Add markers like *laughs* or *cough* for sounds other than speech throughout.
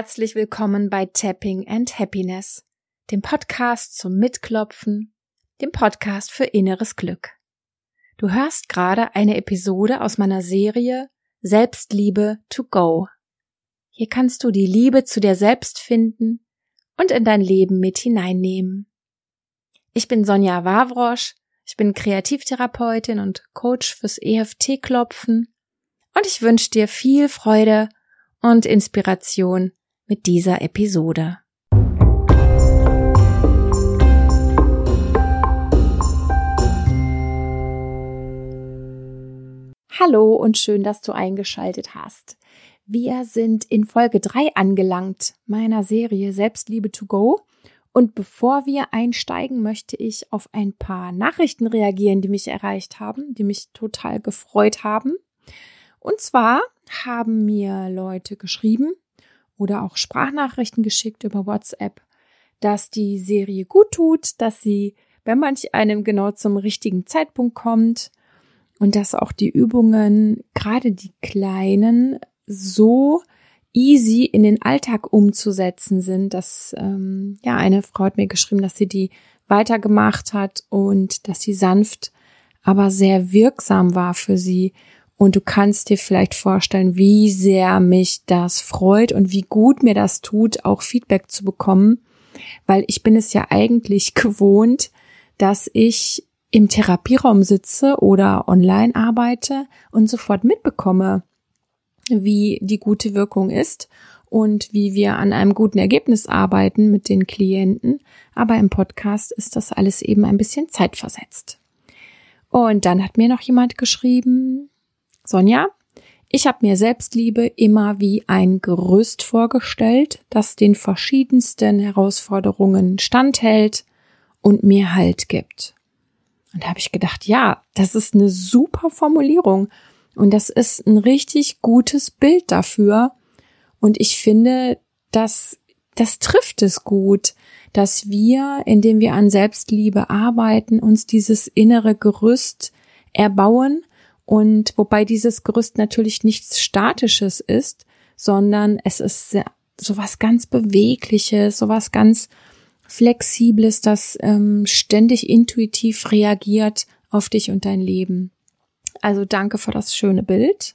Herzlich willkommen bei Tapping and Happiness, dem Podcast zum Mitklopfen, dem Podcast für inneres Glück. Du hörst gerade eine Episode aus meiner Serie Selbstliebe to go. Hier kannst du die Liebe zu dir selbst finden und in dein Leben mit hineinnehmen. Ich bin Sonja Wawrosch, ich bin Kreativtherapeutin und Coach fürs EFT-Klopfen und ich wünsche dir viel Freude und Inspiration mit dieser Episode. Hallo und schön, dass du eingeschaltet hast. Wir sind in Folge 3 angelangt meiner Serie Selbstliebe to go. Und bevor wir einsteigen, möchte ich auf ein paar Nachrichten reagieren, die mich erreicht haben, die mich total gefreut haben. Und zwar haben mir Leute geschrieben oder auch Sprachnachrichten geschickt über WhatsApp, dass die Serie gut tut, dass sie bei manch einem genau zum richtigen Zeitpunkt kommt und dass auch die Übungen, gerade die kleinen, so easy in den Alltag umzusetzen sind. Dass ähm, ja eine Frau hat mir geschrieben, dass sie die weitergemacht hat und dass sie sanft, aber sehr wirksam war für sie und du kannst dir vielleicht vorstellen, wie sehr mich das freut und wie gut mir das tut, auch Feedback zu bekommen, weil ich bin es ja eigentlich *laughs* gewohnt, dass ich im Therapieraum sitze oder online arbeite und sofort mitbekomme, wie die gute Wirkung ist und wie wir an einem guten Ergebnis arbeiten mit den Klienten. Aber im Podcast ist das alles eben ein bisschen zeitversetzt. Und dann hat mir noch jemand geschrieben, Sonja, ich habe mir Selbstliebe immer wie ein Gerüst vorgestellt, das den verschiedensten Herausforderungen standhält und mir Halt gibt. Und da habe ich gedacht, ja, das ist eine super Formulierung und das ist ein richtig gutes Bild dafür. Und ich finde, dass das trifft es gut, dass wir, indem wir an Selbstliebe arbeiten, uns dieses innere Gerüst erbauen und wobei dieses Gerüst natürlich nichts Statisches ist, sondern es ist sowas ganz Bewegliches, sowas ganz Flexibles, das ähm, ständig intuitiv reagiert auf dich und dein Leben. Also danke für das schöne Bild.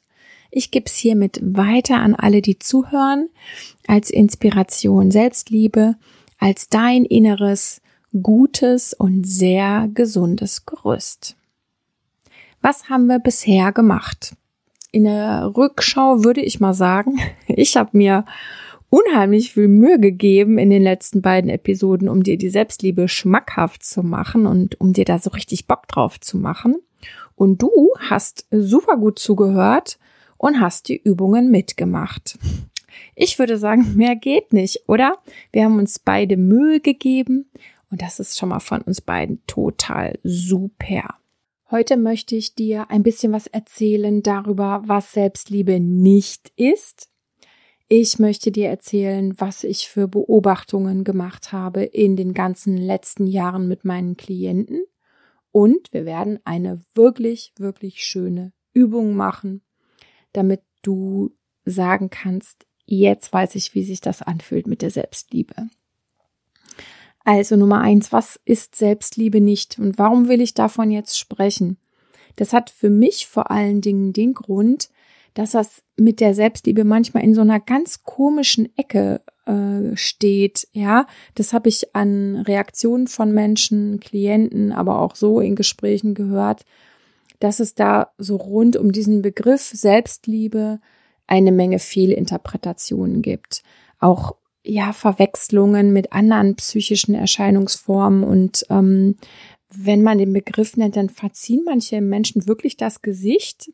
Ich gebe es hiermit weiter an alle, die zuhören, als Inspiration Selbstliebe, als dein inneres, gutes und sehr gesundes Gerüst. Was haben wir bisher gemacht? In der Rückschau würde ich mal sagen, *laughs* ich habe mir unheimlich viel Mühe gegeben in den letzten beiden Episoden, um dir die Selbstliebe schmackhaft zu machen und um dir da so richtig Bock drauf zu machen. Und du hast super gut zugehört und hast die Übungen mitgemacht. Ich würde sagen, mehr geht nicht, oder? Wir haben uns beide Mühe gegeben und das ist schon mal von uns beiden total super. Heute möchte ich dir ein bisschen was erzählen darüber, was Selbstliebe nicht ist. Ich möchte dir erzählen, was ich für Beobachtungen gemacht habe in den ganzen letzten Jahren mit meinen Klienten. Und wir werden eine wirklich, wirklich schöne Übung machen, damit du sagen kannst, jetzt weiß ich, wie sich das anfühlt mit der Selbstliebe. Also Nummer eins, was ist Selbstliebe nicht und warum will ich davon jetzt sprechen? Das hat für mich vor allen Dingen den Grund, dass das mit der Selbstliebe manchmal in so einer ganz komischen Ecke äh, steht. Ja, das habe ich an Reaktionen von Menschen, Klienten, aber auch so in Gesprächen gehört, dass es da so rund um diesen Begriff Selbstliebe eine Menge Fehlinterpretationen gibt. Auch ja Verwechslungen mit anderen psychischen Erscheinungsformen und ähm, wenn man den Begriff nennt, dann verziehen manche Menschen wirklich das Gesicht,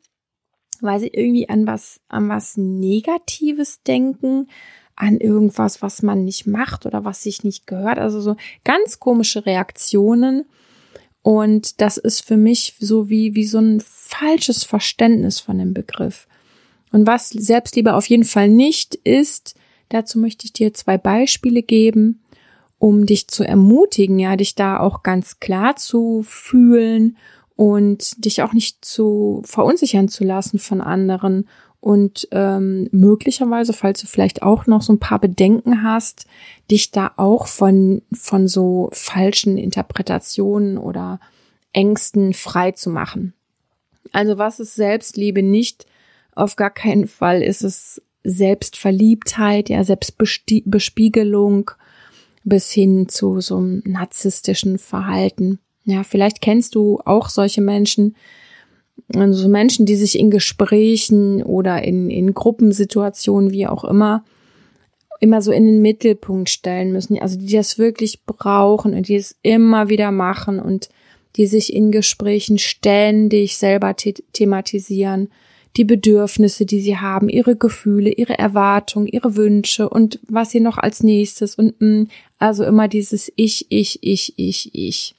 weil sie irgendwie an was an was Negatives denken, an irgendwas, was man nicht macht oder was sich nicht gehört, also so ganz komische Reaktionen. Und das ist für mich so wie, wie so ein falsches Verständnis von dem Begriff. Und was Selbstliebe auf jeden Fall nicht ist, Dazu möchte ich dir zwei Beispiele geben, um dich zu ermutigen, ja, dich da auch ganz klar zu fühlen und dich auch nicht zu verunsichern zu lassen von anderen und ähm, möglicherweise, falls du vielleicht auch noch so ein paar Bedenken hast, dich da auch von, von so falschen Interpretationen oder Ängsten frei zu machen. Also was ist Selbstliebe nicht? Auf gar keinen Fall ist es Selbstverliebtheit, ja, Selbstbespiegelung bis hin zu so einem narzisstischen Verhalten. Ja, vielleicht kennst du auch solche Menschen, also Menschen, die sich in Gesprächen oder in, in Gruppensituationen, wie auch immer, immer so in den Mittelpunkt stellen müssen. Also die das wirklich brauchen und die es immer wieder machen und die sich in Gesprächen ständig selber the thematisieren, die Bedürfnisse, die sie haben, ihre Gefühle, ihre Erwartungen, ihre Wünsche und was sie noch als nächstes und mh, mm, also immer dieses Ich, ich, ich, ich, ich.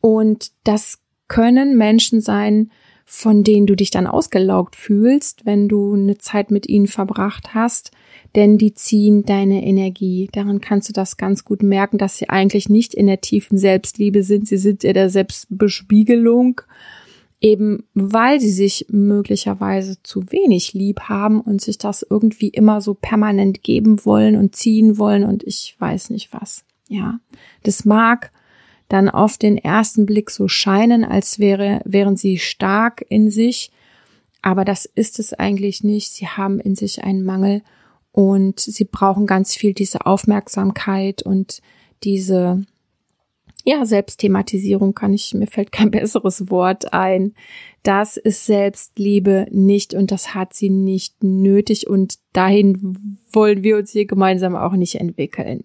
Und das können Menschen sein, von denen du dich dann ausgelaugt fühlst, wenn du eine Zeit mit ihnen verbracht hast, denn die ziehen deine Energie. Daran kannst du das ganz gut merken, dass sie eigentlich nicht in der tiefen Selbstliebe sind, sie sind in der Selbstbespiegelung, eben weil sie sich möglicherweise zu wenig lieb haben und sich das irgendwie immer so permanent geben wollen und ziehen wollen und ich weiß nicht was. Ja, das mag dann auf den ersten Blick so scheinen, als wäre, wären sie stark in sich. Aber das ist es eigentlich nicht. Sie haben in sich einen Mangel und sie brauchen ganz viel diese Aufmerksamkeit und diese, ja, Selbstthematisierung kann ich, mir fällt kein *laughs* besseres Wort ein. Das ist Selbstliebe nicht und das hat sie nicht nötig und dahin wollen wir uns hier gemeinsam auch nicht entwickeln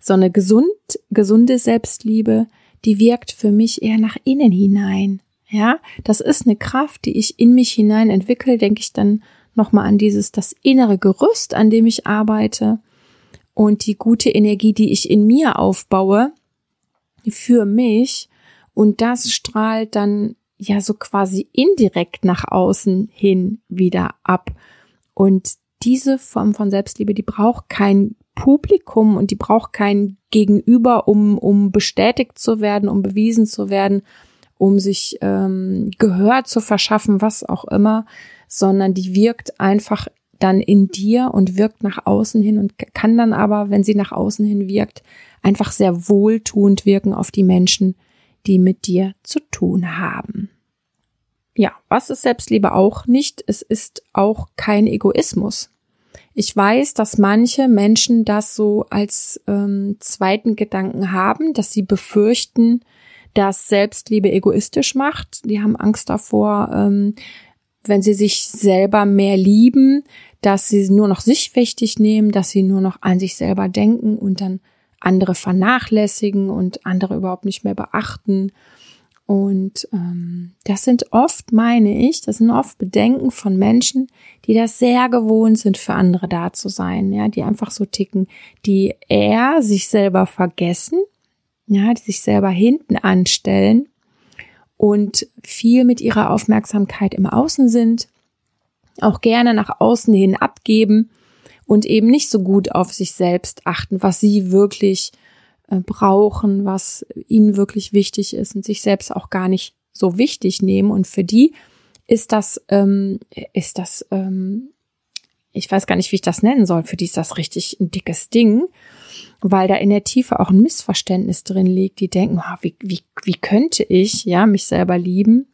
so eine gesund, gesunde Selbstliebe, die wirkt für mich eher nach innen hinein. Ja, das ist eine Kraft, die ich in mich hinein entwickle, denke ich dann nochmal an dieses, das innere Gerüst, an dem ich arbeite und die gute Energie, die ich in mir aufbaue, für mich und das strahlt dann ja so quasi indirekt nach außen hin wieder ab. Und diese Form von Selbstliebe, die braucht kein Publikum und die braucht kein Gegenüber, um, um bestätigt zu werden, um bewiesen zu werden, um sich ähm, Gehör zu verschaffen, was auch immer, sondern die wirkt einfach dann in dir und wirkt nach außen hin und kann dann aber, wenn sie nach außen hin wirkt, einfach sehr wohltuend wirken auf die Menschen, die mit dir zu tun haben. Ja, was ist Selbstliebe auch nicht? Es ist auch kein Egoismus. Ich weiß, dass manche Menschen das so als ähm, zweiten Gedanken haben, dass sie befürchten, dass Selbstliebe egoistisch macht. Die haben Angst davor, ähm, wenn sie sich selber mehr lieben, dass sie nur noch sich wichtig nehmen, dass sie nur noch an sich selber denken und dann andere vernachlässigen und andere überhaupt nicht mehr beachten. Und ähm, das sind oft, meine ich, das sind oft Bedenken von Menschen, die das sehr gewohnt sind, für andere da zu sein, ja, die einfach so ticken, die eher sich selber vergessen, ja, die sich selber hinten anstellen und viel mit ihrer Aufmerksamkeit im Außen sind, auch gerne nach außen hin abgeben und eben nicht so gut auf sich selbst achten, was sie wirklich äh, brauchen, was ihnen wirklich wichtig ist und sich selbst auch gar nicht so wichtig nehmen. Und für die ist das, ähm, ist das, ähm, ich weiß gar nicht, wie ich das nennen soll, für die ist das richtig ein dickes Ding, weil da in der Tiefe auch ein Missverständnis drin liegt. Die denken, wie, wie, wie könnte ich, ja, mich selber lieben?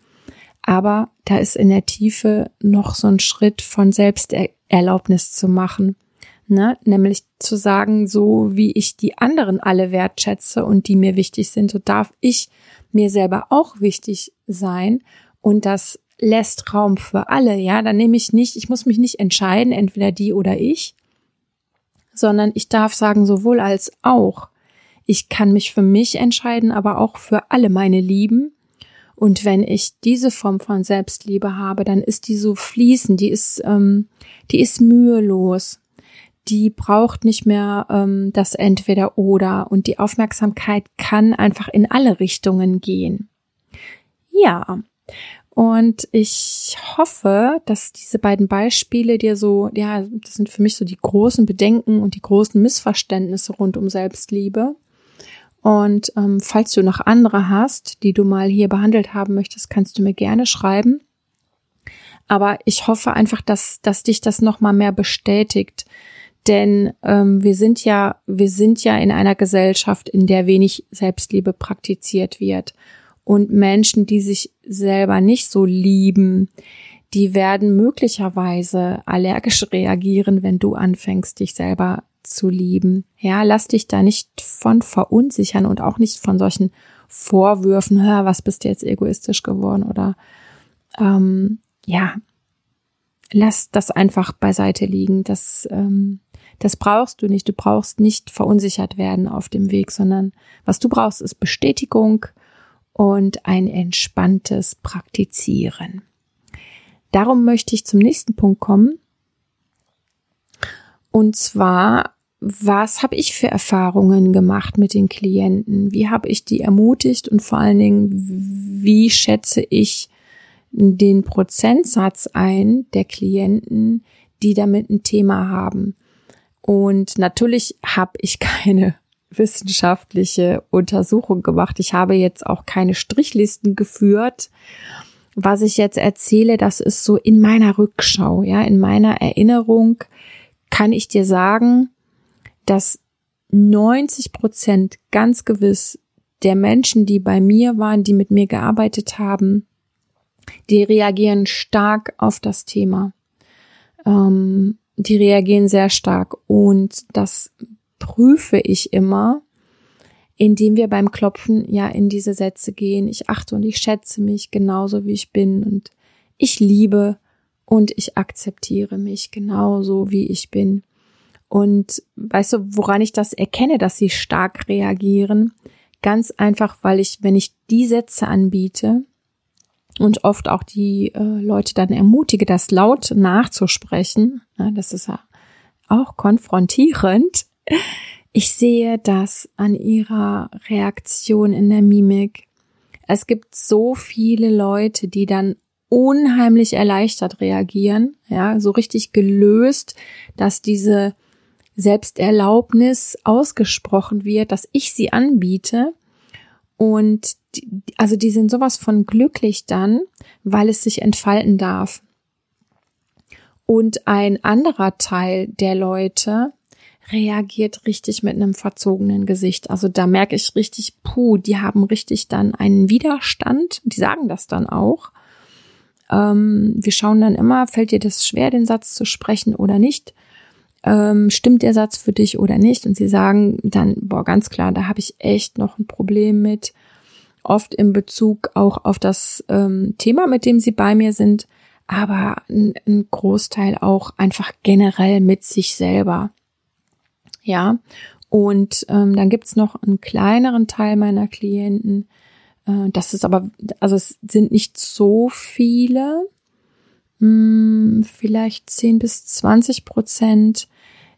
Aber da ist in der Tiefe noch so ein Schritt von Selbsterlaubnis zu machen ne? nämlich zu sagen, so wie ich die anderen alle wertschätze und die mir wichtig sind, so darf ich mir selber auch wichtig sein und das lässt Raum für alle, ja, dann nehme ich nicht, ich muss mich nicht entscheiden, entweder die oder ich, sondern ich darf sagen, sowohl als auch. Ich kann mich für mich entscheiden, aber auch für alle meine Lieben. Und wenn ich diese Form von Selbstliebe habe, dann ist die so fließend, die ist, ähm, die ist mühelos die braucht nicht mehr ähm, das Entweder oder und die Aufmerksamkeit kann einfach in alle Richtungen gehen. Ja, und ich hoffe, dass diese beiden Beispiele dir so, ja, das sind für mich so die großen Bedenken und die großen Missverständnisse rund um Selbstliebe. Und ähm, falls du noch andere hast, die du mal hier behandelt haben möchtest, kannst du mir gerne schreiben. Aber ich hoffe einfach, dass, dass dich das nochmal mehr bestätigt. Denn ähm, wir sind ja, wir sind ja in einer Gesellschaft, in der wenig Selbstliebe praktiziert wird. Und Menschen, die sich selber nicht so lieben, die werden möglicherweise allergisch reagieren, wenn du anfängst, dich selber zu lieben. Ja, lass dich da nicht von verunsichern und auch nicht von solchen Vorwürfen, hör, was bist du jetzt egoistisch geworden oder ähm, ja, lass das einfach beiseite liegen. Das, ähm, das brauchst du nicht. Du brauchst nicht verunsichert werden auf dem Weg, sondern was du brauchst, ist Bestätigung und ein entspanntes Praktizieren. Darum möchte ich zum nächsten Punkt kommen. Und zwar, was habe ich für Erfahrungen gemacht mit den Klienten? Wie habe ich die ermutigt und vor allen Dingen, wie schätze ich den Prozentsatz ein der Klienten, die damit ein Thema haben? Und natürlich habe ich *laughs* keine wissenschaftliche Untersuchung gemacht. Ich habe jetzt auch keine Strichlisten geführt was ich jetzt erzähle, das ist so in meiner Rückschau, ja, in meiner Erinnerung kann ich dir sagen, dass 90 Prozent ganz gewiss der Menschen, die bei mir waren, die mit mir gearbeitet haben, die reagieren stark auf das Thema. Ähm, die reagieren sehr stark und das prüfe ich immer indem wir beim Klopfen ja in diese Sätze gehen. Ich achte und ich schätze mich genauso wie ich bin und ich liebe und ich akzeptiere mich genauso wie ich bin. Und weißt du, woran ich das erkenne, dass sie stark reagieren? Ganz einfach, weil ich, wenn ich die Sätze anbiete und oft auch die äh, Leute dann ermutige, das laut nachzusprechen, ja, das ist ja auch konfrontierend, ich sehe das an ihrer Reaktion in der Mimik. Es gibt so viele Leute, die dann unheimlich erleichtert reagieren, ja, so richtig gelöst, dass diese Selbsterlaubnis ausgesprochen wird, dass ich sie anbiete. Und die, also die sind sowas von glücklich dann, weil es sich entfalten darf. Und ein anderer Teil der Leute, reagiert richtig mit einem verzogenen Gesicht. Also da merke ich richtig, puh, die haben richtig dann einen Widerstand. Die sagen das dann auch. Ähm, wir schauen dann immer, fällt dir das schwer, den Satz zu sprechen oder nicht? Ähm, stimmt der Satz für dich oder nicht? Und sie sagen dann, boah, ganz klar, da habe ich echt noch ein Problem mit. Oft in Bezug auch auf das ähm, Thema, mit dem sie bei mir sind, aber ein, ein Großteil auch einfach generell mit sich selber. Ja, und ähm, dann gibt's noch einen kleineren Teil meiner Klienten. Äh, das ist aber, also es sind nicht so viele, hm, vielleicht 10 bis 20 Prozent,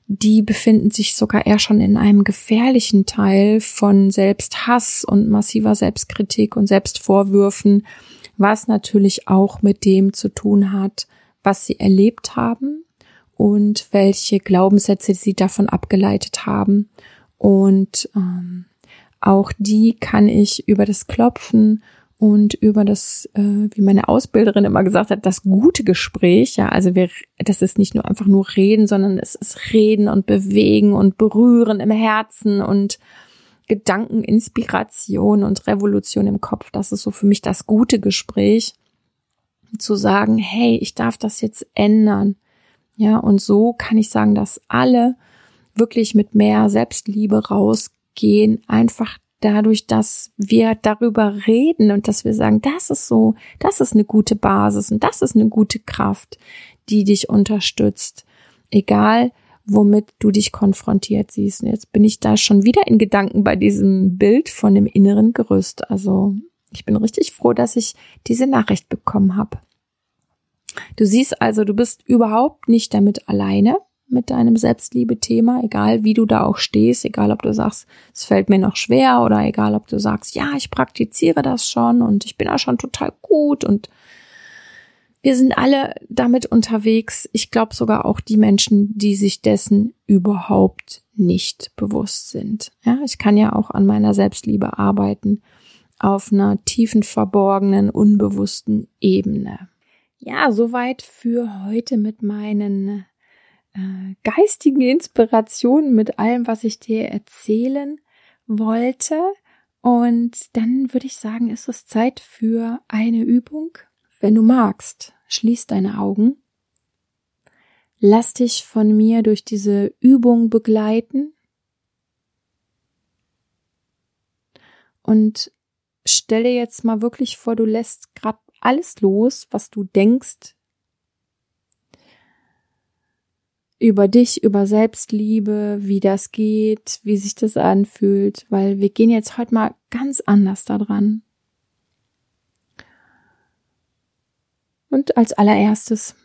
die befinden sich sogar eher schon in einem gefährlichen Teil von Selbsthass und massiver Selbstkritik und Selbstvorwürfen, was natürlich auch mit dem zu tun hat, was sie erlebt haben und welche Glaubenssätze sie davon abgeleitet haben. Und ähm, auch die kann ich über das Klopfen und über das, äh, wie meine Ausbilderin immer gesagt hat, das gute Gespräch, ja, also wir, das ist nicht nur einfach nur reden, sondern es ist reden und bewegen und berühren im Herzen und Gedankeninspiration und Revolution im Kopf. Das ist so für mich das gute Gespräch, zu sagen, hey, ich darf das jetzt ändern. Ja, und so kann ich sagen, dass alle wirklich mit mehr Selbstliebe rausgehen, einfach dadurch, dass wir darüber reden und dass wir sagen, das ist so, das ist eine gute Basis und das ist eine gute Kraft, die dich unterstützt. Egal, womit du dich konfrontiert siehst. Und jetzt bin ich da schon wieder in Gedanken bei diesem Bild von dem inneren Gerüst. Also ich bin richtig froh, dass ich diese Nachricht bekommen habe. Du siehst also, du bist überhaupt nicht damit alleine mit deinem Selbstliebe-Thema, egal wie du da auch stehst, egal ob du sagst, es fällt mir noch schwer oder egal ob du sagst, ja, ich praktiziere das schon und ich bin da schon total gut und wir sind alle damit unterwegs. Ich glaube sogar auch die Menschen, die sich dessen überhaupt nicht bewusst sind. Ja, ich kann ja auch an meiner Selbstliebe arbeiten auf einer tiefen, verborgenen, unbewussten Ebene. Ja, soweit für heute mit meinen äh, geistigen Inspirationen, mit allem, was ich dir erzählen wollte. Und dann würde ich sagen, ist es Zeit für eine Übung. Wenn du magst, schließ deine Augen. Lass dich von mir durch diese Übung begleiten. Und stelle jetzt mal wirklich vor, du lässt gerade alles los, was du denkst über dich, über Selbstliebe, wie das geht, wie sich das anfühlt, weil wir gehen jetzt heute mal ganz anders daran. Und als allererstes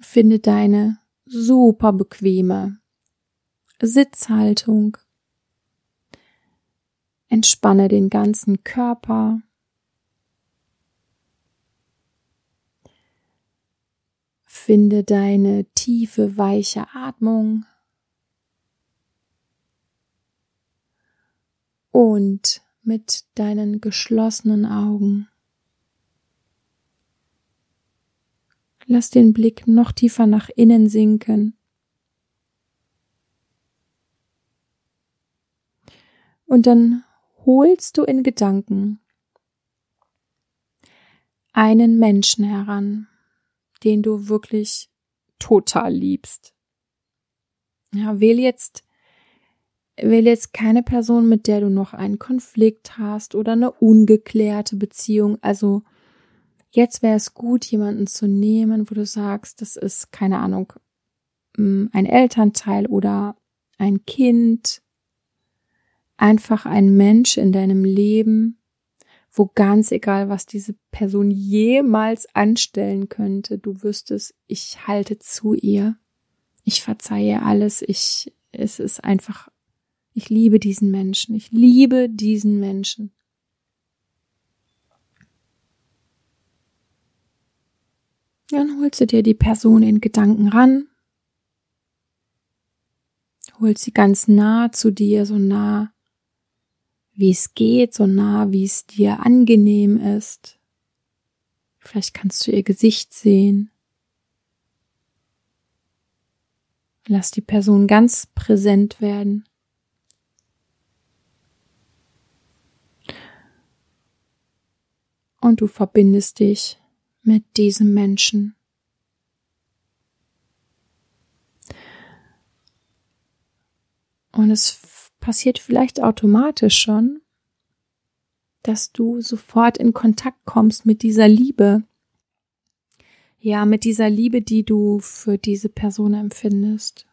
finde deine super bequeme Sitzhaltung. Entspanne den ganzen Körper. Finde deine tiefe, weiche Atmung. Und mit deinen geschlossenen Augen lass den Blick noch tiefer nach innen sinken. Und dann holst du in Gedanken einen Menschen heran, den du wirklich total liebst. Ja, wähl jetzt, wähl jetzt keine Person, mit der du noch einen Konflikt hast oder eine ungeklärte Beziehung. Also jetzt wäre es gut, jemanden zu nehmen, wo du sagst, das ist keine Ahnung, mm, ein Elternteil oder ein Kind, einfach ein Mensch in deinem Leben, wo ganz egal, was diese Person jemals anstellen könnte, du wüsstest, ich halte zu ihr, ich verzeihe alles, ich, es ist einfach, ich liebe diesen Menschen, ich liebe diesen Menschen. Dann holst du dir die Person in Gedanken ran, holst sie ganz nah zu dir, so nah wie es geht, so nah, wie es dir angenehm ist. Vielleicht kannst du ihr Gesicht sehen. Lass die Person ganz präsent werden. Und du verbindest dich mit diesem Menschen. Und es passiert vielleicht automatisch schon, dass du sofort in Kontakt kommst mit dieser Liebe. Ja, mit dieser Liebe, die du für diese Person empfindest.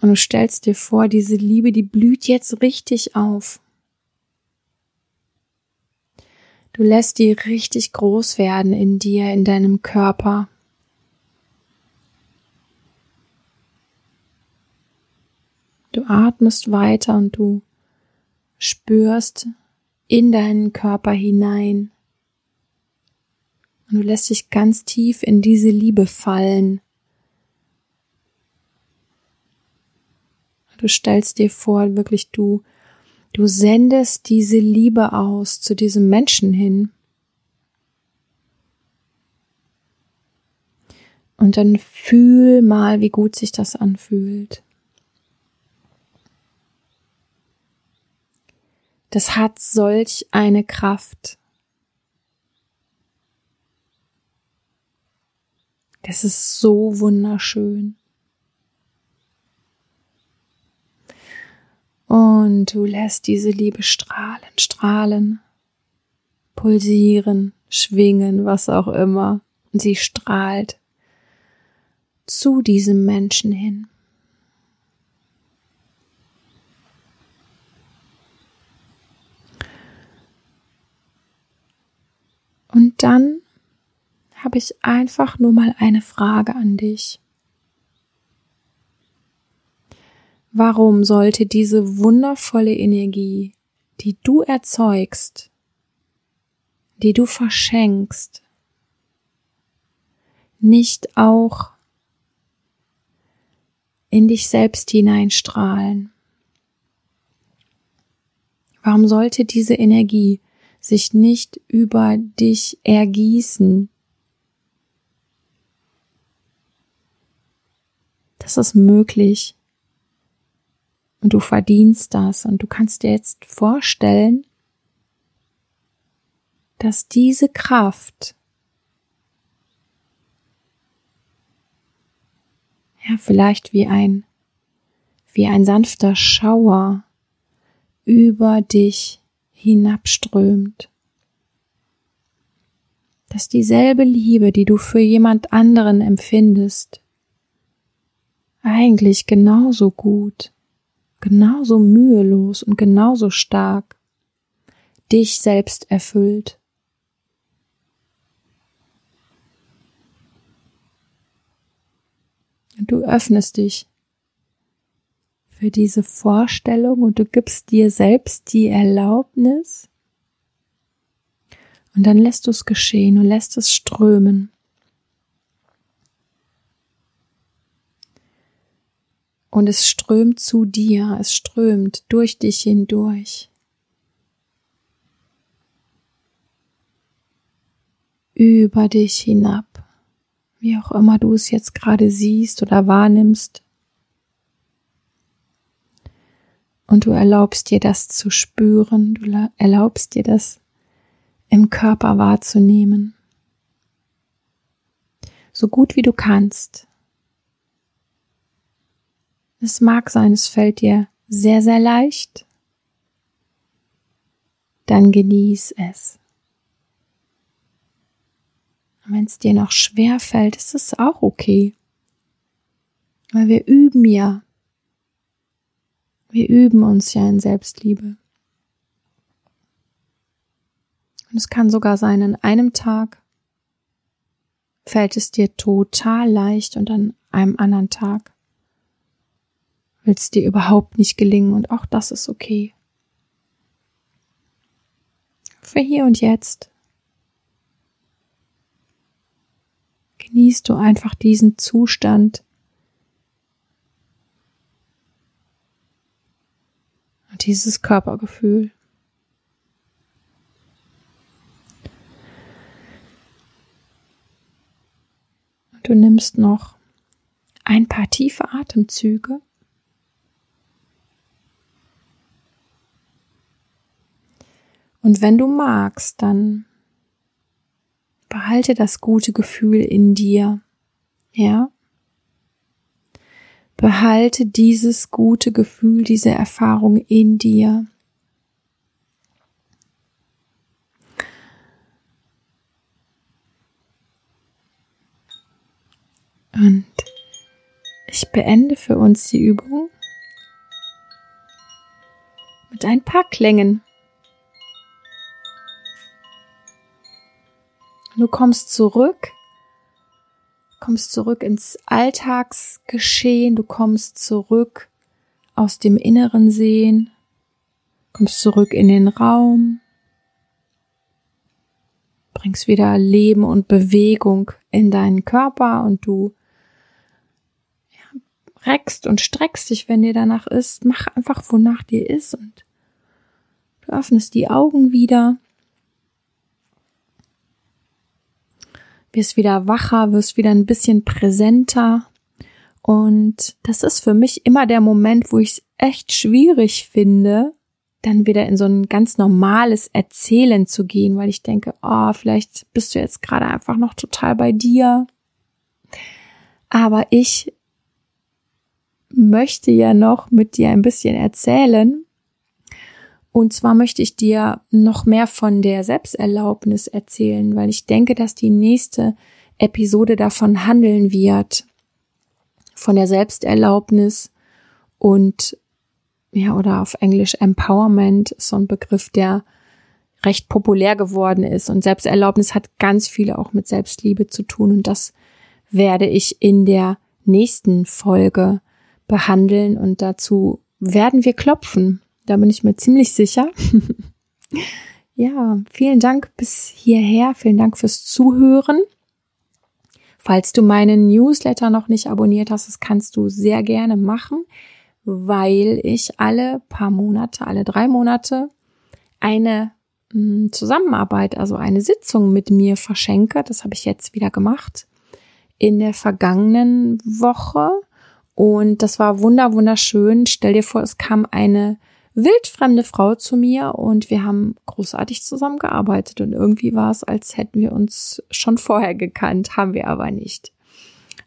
Und du stellst dir vor, diese Liebe, die blüht jetzt richtig auf. Du lässt die richtig groß werden in dir, in deinem Körper. Du atmest weiter und du spürst in deinen Körper hinein. Und du lässt dich ganz tief in diese Liebe fallen. Du stellst dir vor, wirklich du, du sendest diese Liebe aus zu diesem Menschen hin. Und dann fühl mal, wie gut sich das anfühlt. Das hat solch eine Kraft. Das ist so wunderschön. Und du lässt diese Liebe strahlen, strahlen, pulsieren, schwingen, was auch immer. Und sie strahlt zu diesem Menschen hin. Dann habe ich einfach nur mal eine Frage an dich. Warum sollte diese wundervolle Energie, die du erzeugst, die du verschenkst, nicht auch in dich selbst hineinstrahlen? Warum sollte diese Energie sich nicht über dich ergießen. Das ist möglich. Und du verdienst das. Und du kannst dir jetzt vorstellen, dass diese Kraft ja vielleicht wie ein wie ein sanfter Schauer über dich hinabströmt. Dass dieselbe Liebe, die du für jemand anderen empfindest, eigentlich genauso gut, genauso mühelos und genauso stark dich selbst erfüllt. Und du öffnest dich für diese Vorstellung und du gibst dir selbst die Erlaubnis und dann lässt du es geschehen und lässt es strömen. Und es strömt zu dir, es strömt durch dich hindurch. Über dich hinab, wie auch immer du es jetzt gerade siehst oder wahrnimmst. Und du erlaubst dir das zu spüren, du erlaubst dir das im Körper wahrzunehmen. So gut wie du kannst. Es mag sein, es fällt dir sehr, sehr leicht. Dann genieß es. Wenn es dir noch schwer fällt, ist es auch okay. Weil wir üben ja wir üben uns ja in Selbstliebe. Und es kann sogar sein, an einem Tag fällt es dir total leicht und an einem anderen Tag will es dir überhaupt nicht gelingen und auch das ist okay. Für hier und jetzt genießt du einfach diesen Zustand dieses Körpergefühl. Du nimmst noch ein paar tiefe Atemzüge. Und wenn du magst, dann behalte das gute Gefühl in dir. Ja? Behalte dieses gute Gefühl, diese Erfahrung in dir. Und ich beende für uns die Übung mit ein paar Klängen. Du kommst zurück kommst zurück ins Alltagsgeschehen, du kommst zurück aus dem inneren Sehen, kommst zurück in den Raum, bringst wieder Leben und Bewegung in deinen Körper und du ja, reckst und streckst dich, wenn dir danach ist. Mach einfach, wonach dir ist und du öffnest die Augen wieder wirst wieder wacher, wirst wieder ein bisschen präsenter. Und das ist für mich immer der Moment, wo ich es echt schwierig finde, dann wieder in so ein ganz normales Erzählen zu gehen, weil ich denke, oh, vielleicht bist du jetzt gerade einfach noch total bei dir. Aber ich möchte ja noch mit dir ein bisschen erzählen und zwar möchte ich dir noch mehr von der Selbsterlaubnis erzählen, weil ich denke, dass die nächste Episode davon handeln wird. Von der Selbsterlaubnis und ja, oder auf Englisch Empowerment ist so ein Begriff, der recht populär geworden ist. Und Selbsterlaubnis hat ganz viel auch mit Selbstliebe zu tun. Und das werde ich in der nächsten Folge behandeln. Und dazu werden wir klopfen. Da bin ich mir ziemlich sicher. *laughs* ja, vielen Dank bis hierher. Vielen Dank fürs Zuhören. Falls du meinen Newsletter noch nicht abonniert hast, das kannst du sehr gerne machen, weil ich alle paar Monate, alle drei Monate eine hm, Zusammenarbeit, also eine Sitzung mit mir verschenke. Das habe ich jetzt wieder gemacht in der vergangenen Woche. Und das war wunder, wunderschön. Stell dir vor, es kam eine wildfremde Frau zu mir und wir haben großartig zusammengearbeitet und irgendwie war es, als hätten wir uns schon vorher gekannt, haben wir aber nicht.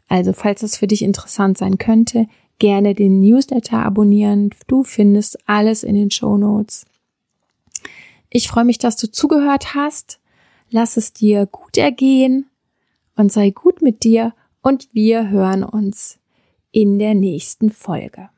Also, falls es für dich interessant sein könnte, gerne den Newsletter abonnieren. Du findest alles in den Show Notes. Ich freue mich, dass du zugehört hast. Lass es dir gut ergehen und sei gut mit dir und wir hören uns in der nächsten Folge.